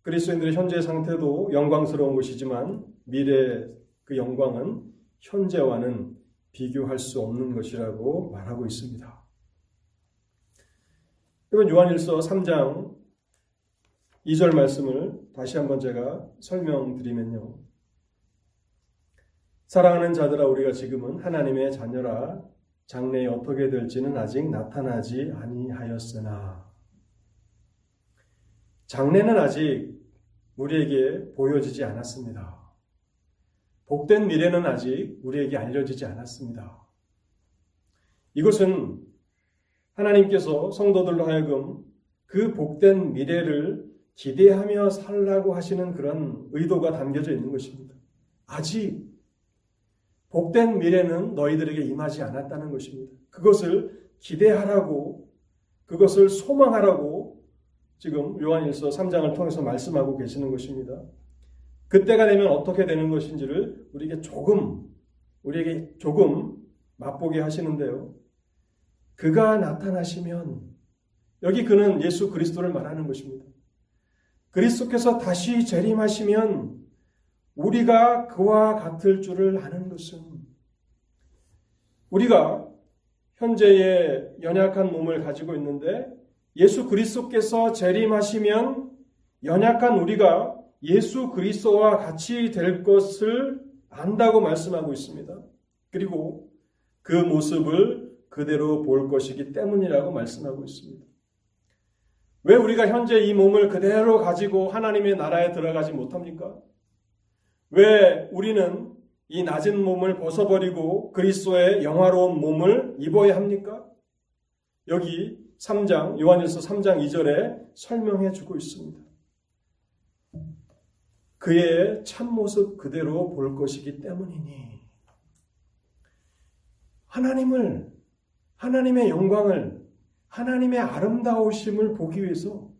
그리스도인들의 현재의 상태도 영광스러운 것이지만 미래 그 영광은 현재와는 비교할 수 없는 것이라고 말하고 있습니다. 이번 요한일서 3장 2절 말씀을 다시 한번 제가 설명드리면요. 사랑하는 자들아 우리가 지금은 하나님의 자녀라 장래에 어떻게 될지는 아직 나타나지 아니하였으나 장래는 아직 우리에게 보여지지 않았습니다. 복된 미래는 아직 우리에게 알려지지 않았습니다. 이것은 하나님께서 성도들로 하여금 그 복된 미래를 기대하며 살라고 하시는 그런 의도가 담겨져 있는 것입니다. 아직 복된 미래는 너희들에게 임하지 않았다는 것입니다. 그것을 기대하라고, 그것을 소망하라고 지금 요한일서 3장을 통해서 말씀하고 계시는 것입니다. 그때가 되면 어떻게 되는 것인지를 우리에게 조금, 우리에게 조금 맛보게 하시는데요. 그가 나타나시면, 여기 그는 예수 그리스도를 말하는 것입니다. 그리스도께서 다시 재림하시면 우리가 그와 같을 줄을 아는 것은 우리가 현재의 연약한 몸을 가지고 있는데 예수 그리스도께서 재림하시면 연약한 우리가 예수 그리스도와 같이 될 것을 안다고 말씀하고 있습니다. 그리고 그 모습을 그대로 볼 것이기 때문이라고 말씀하고 있습니다. 왜 우리가 현재 이 몸을 그대로 가지고 하나님의 나라에 들어가지 못합니까? 왜 우리는 이 낮은 몸을 벗어버리고 그리스도의 영화로운 몸을 입어야 합니까? 여기 3장, 요한일서 3장 2절에 설명해 주고 있습니다. 그의 참모습 그대로 볼 것이기 때문이니 하나님을 하나님의 영광을 하나님의 아름다우심을 보기 위해서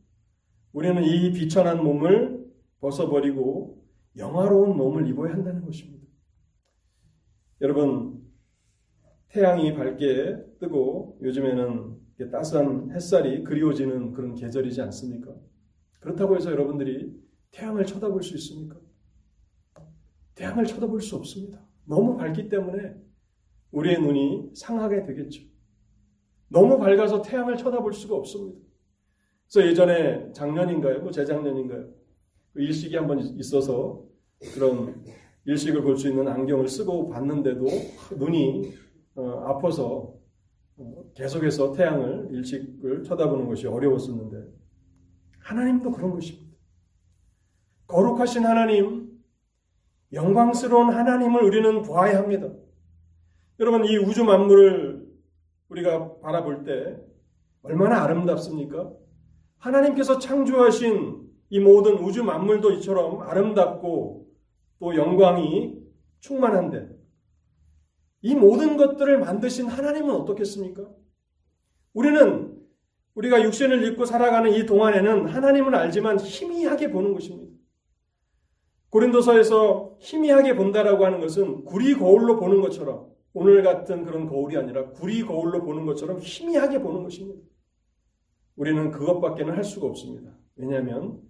우리는 이 비천한 몸을 벗어버리고 영화로운 몸을 입어야 한다는 것입니다. 여러분, 태양이 밝게 뜨고 요즘에는 따스한 햇살이 그리워지는 그런 계절이지 않습니까? 그렇다고 해서 여러분들이 태양을 쳐다볼 수 있습니까? 태양을 쳐다볼 수 없습니다. 너무 밝기 때문에 우리의 눈이 상하게 되겠죠. 너무 밝아서 태양을 쳐다볼 수가 없습니다. 그래서 예전에 작년인가요? 뭐 재작년인가요? 그 일식이 한번 있어서 그런 일식을 볼 수 있는 안경을 쓰고 봤는데도 눈이 어, 아파서 어, 계속해서 태양을 일찍을 쳐다보는 것이 어려웠었는데 하나님도 그런 것입니다. 거룩하신 하나님, 영광스러운 하나님을 우리는 보아야 합니다. 여러분 이 우주 만물을 우리가 바라볼 때 얼마나 아름답습니까? 하나님께서 창조하신 이 모든 우주 만물도 이처럼 아름답고 또 영광이 충만한데 이 모든 것들을 만드신 하나님은 어떻겠습니까? 우리는 우리가 육신을 입고 살아가는 이 동안에는 하나님을 알지만 희미하게 보는 것입니다. 고린도서에서 희미하게 본다라고 하는 것은 구리 거울로 보는 것처럼 오늘 같은 그런 거울이 아니라 구리 거울로 보는 것처럼 희미하게 보는 것입니다. 우리는 그것밖에는 할 수가 없습니다. 왜냐하면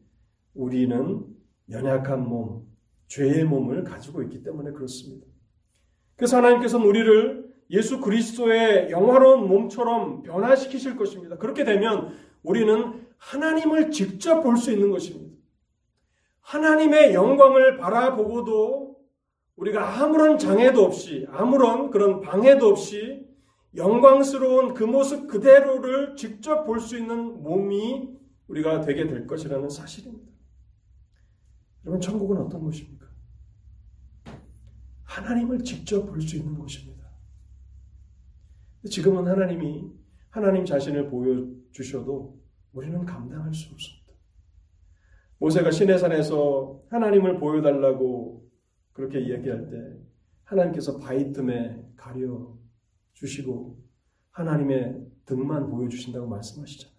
우리는 연약한 몸, 죄의 몸을 가지고 있기 때문에 그렇습니다. 그래서 하나님께서는 우리를 예수 그리스도의 영화로운 몸처럼 변화시키실 것입니다. 그렇게 되면 우리는 하나님을 직접 볼 수 있는 것입니다. 하나님의 영광을 바라보고도 우리가 아무런 장애도 없이, 아무런 그런 방해도 없이 영광스러운 그 모습 그대로를 직접 볼 수 있는 몸이 우리가 되게 될 것이라는 사실입니다. 여러분, 천국은 어떤 곳입니까? 하나님을 직접 볼 수 있는 곳입니다. 지금은 하나님이 하나님 자신을 보여주셔도 우리는 감당할 수 없습니다. 모세가 시내산에서 하나님을 보여달라고 그렇게 이야기할 때 하나님께서 바위 틈에 가려 주시고 하나님의 등만 보여주신다고 말씀하시잖아요.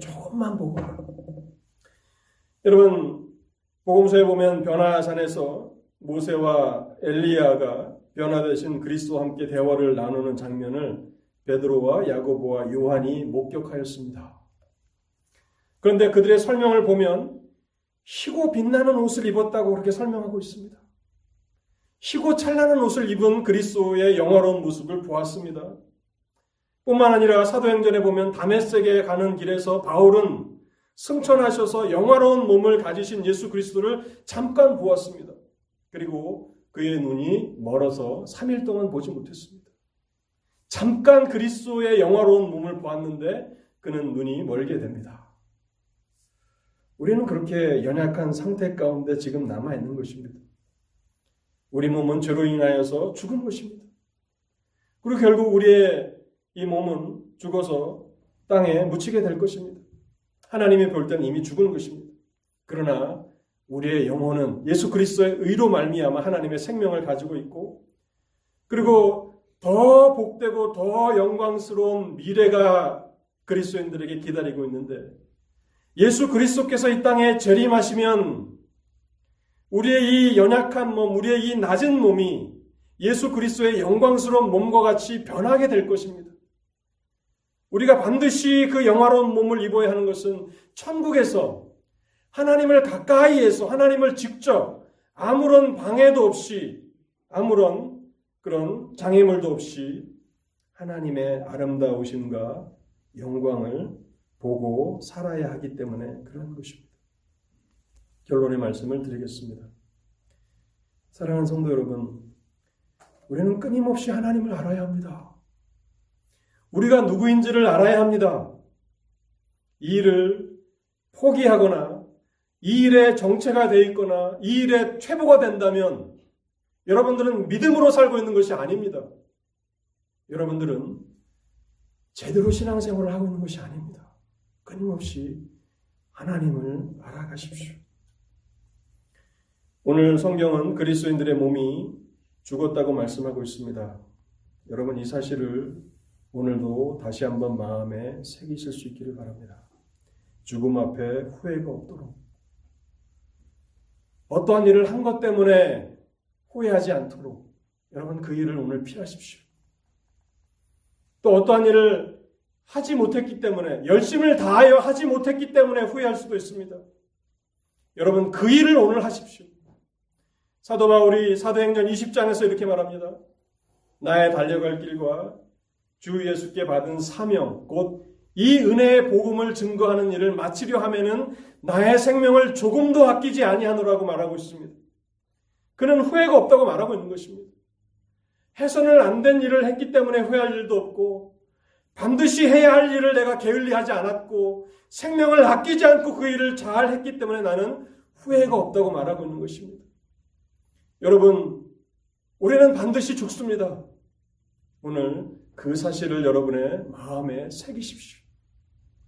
조금만 보고 여러분 복음서에 보면 변화산에서 모세와 엘리야가 변화되신 그리스도와 함께 대화를 나누는 장면을 베드로와 야고보와 요한이 목격하였습니다. 그런데 그들의 설명을 보면 희고 빛나는 옷을 입었다고 그렇게 설명하고 있습니다. 희고 찬란한 옷을 입은 그리스도의 영화로운 모습을 보았습니다. 뿐만 아니라 사도행전에 보면 다메섹에 가는 길에서 바울은 승천하셔서 영화로운 몸을 가지신 예수 그리스도를 잠깐 보았습니다. 그리고 그의 눈이 멀어서 3일 동안 보지 못했습니다. 잠깐 그리스도의 영화로운 몸을 보았는데 그는 눈이 멀게 됩니다. 우리는 그렇게 연약한 상태 가운데 지금 남아 있는 것입니다. 우리 몸은 죄로 인하여서 죽은 것입니다. 그리고 결국 우리의 이 몸은 죽어서 땅에 묻히게 될 것입니다. 하나님이 볼 때는 이미 죽은 것입니다. 그러나 우리의 영혼은 예수 그리스도의 의로 말미암아 하나님의 생명을 가지고 있고 그리고 더 복되고 더 영광스러운 미래가 그리스도인들에게 기다리고 있는데 예수 그리스도께서 이 땅에 재림하시면 우리의 이 연약한 몸, 우리의 이 낮은 몸이 예수 그리스도의 영광스러운 몸과 같이 변하게 될 것입니다. 우리가 반드시 그 영화로운 몸을 입어야 하는 것은 천국에서 하나님을 가까이에서 하나님을 직접 아무런 방해도 없이 아무런 그런 장애물도 없이 하나님의 아름다우심과 영광을 보고 살아야 하기 때문에 그런 것입니다. 결론의 말씀을 드리겠습니다. 사랑하는 성도 여러분, 우리는 끊임없이 하나님을 알아야 합니다. 우리가 누구인지를 알아야 합니다. 이 일을 포기하거나 이 일에 정체가 되어 있거나 이 일에 퇴보가 된다면 여러분들은 믿음으로 살고 있는 것이 아닙니다. 여러분들은 제대로 신앙생활을 하고 있는 것이 아닙니다. 끊임없이 하나님을 알아가십시오. 오늘 성경은 그리스도인들의 몸이 죽었다고 말씀하고 있습니다. 여러분 이 사실을 오늘도 다시 한번 마음에 새기실 수 있기를 바랍니다. 죽음 앞에 후회가 없도록 어떠한 일을 한 것 때문에 후회하지 않도록 여러분 그 일을 오늘 피하십시오. 또 어떠한 일을 하지 못했기 때문에 열심을 다하여 하지 못했기 때문에 후회할 수도 있습니다. 여러분 그 일을 오늘 하십시오. 사도 바울이 사도행전 20장에서 이렇게 말합니다. 나의 달려갈 길과 주 예수께 받은 사명 곧 이 은혜의 복음을 증거하는 일을 마치려 하면은 나의 생명을 조금도 아끼지 아니하노라고 말하고 있습니다. 그는 후회가 없다고 말하고 있는 것입니다. 해선을 안된 일을 했기 때문에 후회할 일도 없고 반드시 해야 할 일을 내가 게을리하지 않았고 생명을 아끼지 않고 그 일을 잘 했기 때문에 나는 후회가 없다고 말하고 있는 것입니다. 여러분, 우리는 반드시 죽습니다. 오늘 그 사실을 여러분의 마음에 새기십시오.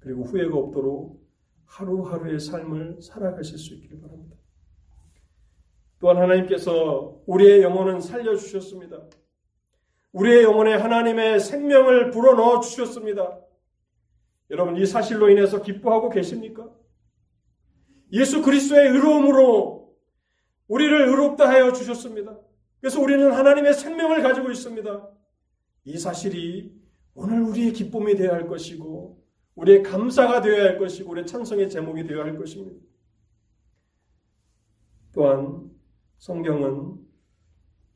그리고 후회가 없도록 하루하루의 삶을 살아가실 수 있기를 바랍니다. 또한 하나님께서 우리의 영혼은 살려주셨습니다. 우리의 영혼에 하나님의 생명을 불어넣어 주셨습니다. 여러분, 이 사실로 인해서 기뻐하고 계십니까? 예수 그리스도의 의로움으로 우리를 의롭다 하여 주셨습니다. 그래서 우리는 하나님의 생명을 가지고 있습니다. 이 사실이 오늘 우리의 기쁨이 되어야 할 것이고, 우리의 감사가 되어야 할 것이고, 우리의 찬성의 제목이 되어야 할 것입니다. 또한 성경은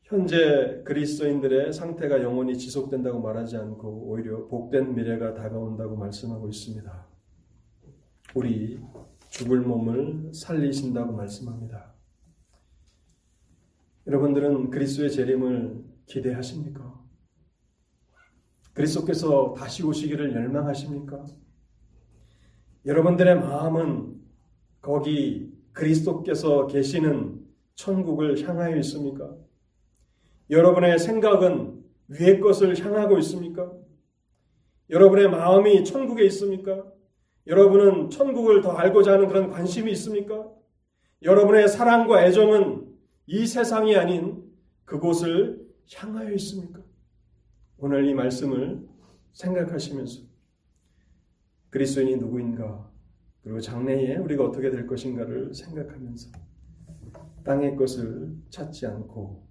현재 그리스도인들의 상태가 영원히 지속된다고 말하지 않고 오히려 복된 미래가 다가온다고 말씀하고 있습니다. 우리 죽을 몸을 살리신다고 말씀합니다. 여러분들은 그리스도의 재림을 기대하십니까? 그리스도께서 다시 오시기를 열망하십니까? 여러분들의 마음은 거기 그리스도께서 계시는 천국을 향하여 있습니까? 여러분의 생각은 위의 것을 향하고 있습니까? 여러분의 마음이 천국에 있습니까? 여러분은 천국을 더 알고자 하는 그런 관심이 있습니까? 여러분의 사랑과 애정은 이 세상이 아닌 그곳을 향하여 있습니까? 오늘 이 말씀을 생각하시면서 그리스도인이 누구인가 그리고 장래에 우리가 어떻게 될 것인가를 생각하면서 땅의 것을 찾지 않고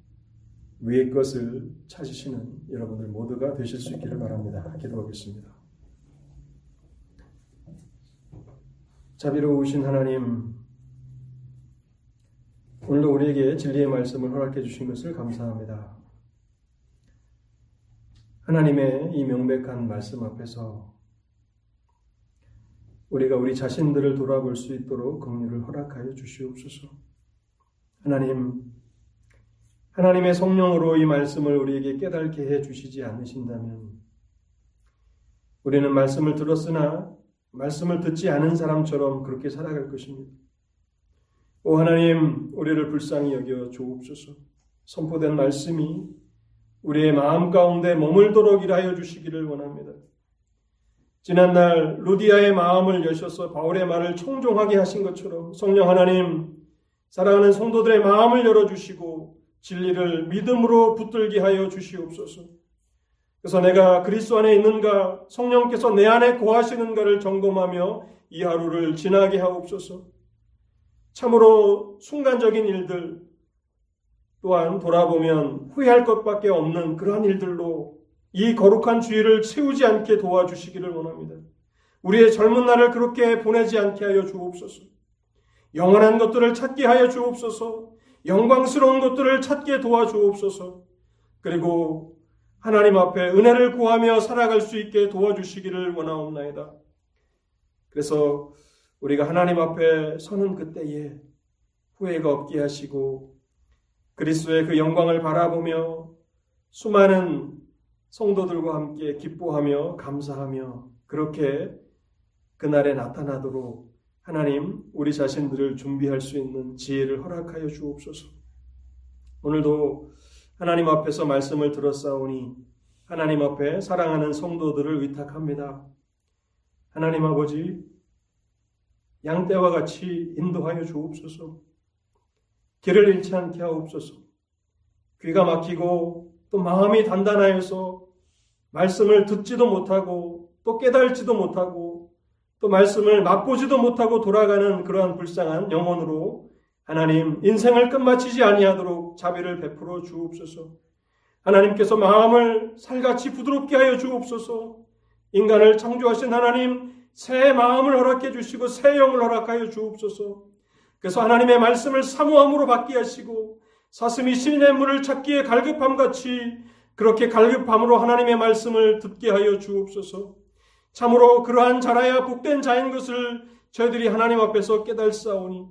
위의 것을 찾으시는 여러분들 모두가 되실 수 있기를 바랍니다. 기도하겠습니다. 자비로우신 하나님, 오늘도 우리에게 진리의 말씀을 허락해 주신 것을 감사합니다. 하나님의 이 명백한 말씀 앞에서 우리가 우리 자신들을 돌아볼 수 있도록 긍휼을 허락하여 주시옵소서. 하나님, 하나님의 성령으로 이 말씀을 우리에게 깨닫게 해 주시지 않으신다면 우리는 말씀을 들었으나 말씀을 듣지 않은 사람처럼 그렇게 살아갈 것입니다. 오 하나님, 우리를 불쌍히 여겨 주옵소서. 선포된 말씀이 우리의 마음 가운데 머물도록 일하여 주시기를 원합니다. 지난날 루디아의 마음을 여셔서 바울의 말을 청종하게 하신 것처럼 성령 하나님, 사랑하는 성도들의 마음을 열어주시고 진리를 믿음으로 붙들게 하여 주시옵소서. 그래서 내가 그리스도 안에 있는가, 성령께서 내 안에 거하시는가를 점검하며 이 하루를 지나게 하옵소서. 참으로 순간적인 일들, 또한 돌아보면 후회할 것밖에 없는 그러한 일들로 이 거룩한 주의를 채우지 않게 도와주시기를 원합니다. 우리의 젊은 날을 그렇게 보내지 않게 하여 주옵소서. 영원한 것들을 찾게 하여 주옵소서. 영광스러운 것들을 찾게 도와주옵소서. 그리고 하나님 앞에 은혜를 구하며 살아갈 수 있게 도와주시기를 원하옵나이다. 그래서 우리가 하나님 앞에 서는 그때에 후회가 없게 하시고 그리스도의 그 영광을 바라보며 수많은 성도들과 함께 기뻐하며 감사하며 그렇게 그날에 나타나도록 하나님 우리 자신들을 준비할 수 있는 지혜를 허락하여 주옵소서. 오늘도 하나님 앞에서 말씀을 들었사오니 하나님 앞에 사랑하는 성도들을 위탁합니다. 하나님 아버지 양떼와 같이 인도하여 주옵소서. 길을 잃지 않게 하옵소서. 귀가 막히고 또 마음이 단단하여서 말씀을 듣지도 못하고 또 깨달지도 못하고 또 말씀을 맛보지도 못하고 돌아가는 그러한 불쌍한 영혼으로 하나님 인생을 끝마치지 아니하도록 자비를 베풀어 주옵소서. 하나님께서 마음을 살같이 부드럽게 하여 주옵소서. 인간을 창조하신 하나님 새 마음을 허락해 주시고 새 영을 허락하여 주옵소서. 그래서 하나님의 말씀을 사모함으로 받게 하시고 사슴이 신의 물을 찾기에 갈급함 같이 그렇게 갈급함으로 하나님의 말씀을 듣게 하여 주옵소서. 참으로 그러한 자라야 복된 자인 것을 저희들이 하나님 앞에서 깨달사오니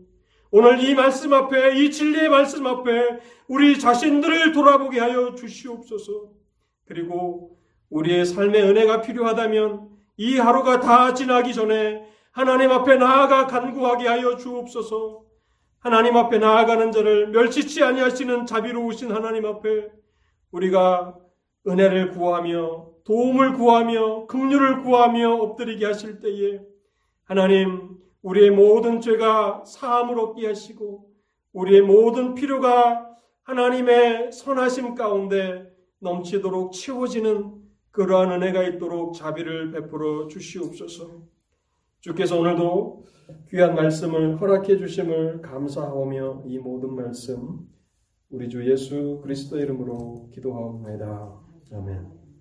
오늘 이 말씀 앞에 이 진리의 말씀 앞에 우리 자신들을 돌아보게 하여 주시옵소서. 그리고 우리의 삶의 은혜가 필요하다면 이 하루가 다 지나기 전에 하나님 앞에 나아가 간구하게 하여 주옵소서. 하나님 앞에 나아가는 자를 멸치치 아니하시는 자비로우신 하나님 앞에 우리가 은혜를 구하며 도움을 구하며 긍휼을 구하며 엎드리게 하실 때에 하나님 우리의 모든 죄가 사함을 얻게 하시고 우리의 모든 필요가 하나님의 선하심 가운데 넘치도록 채워지는 그러한 은혜가 있도록 자비를 베풀어 주시옵소서. 주께서 오늘도 귀한 말씀을 허락해 주심을 감사하오며 이 모든 말씀 우리 주 예수 그리스도 이름으로 기도하옵나이다. 아멘.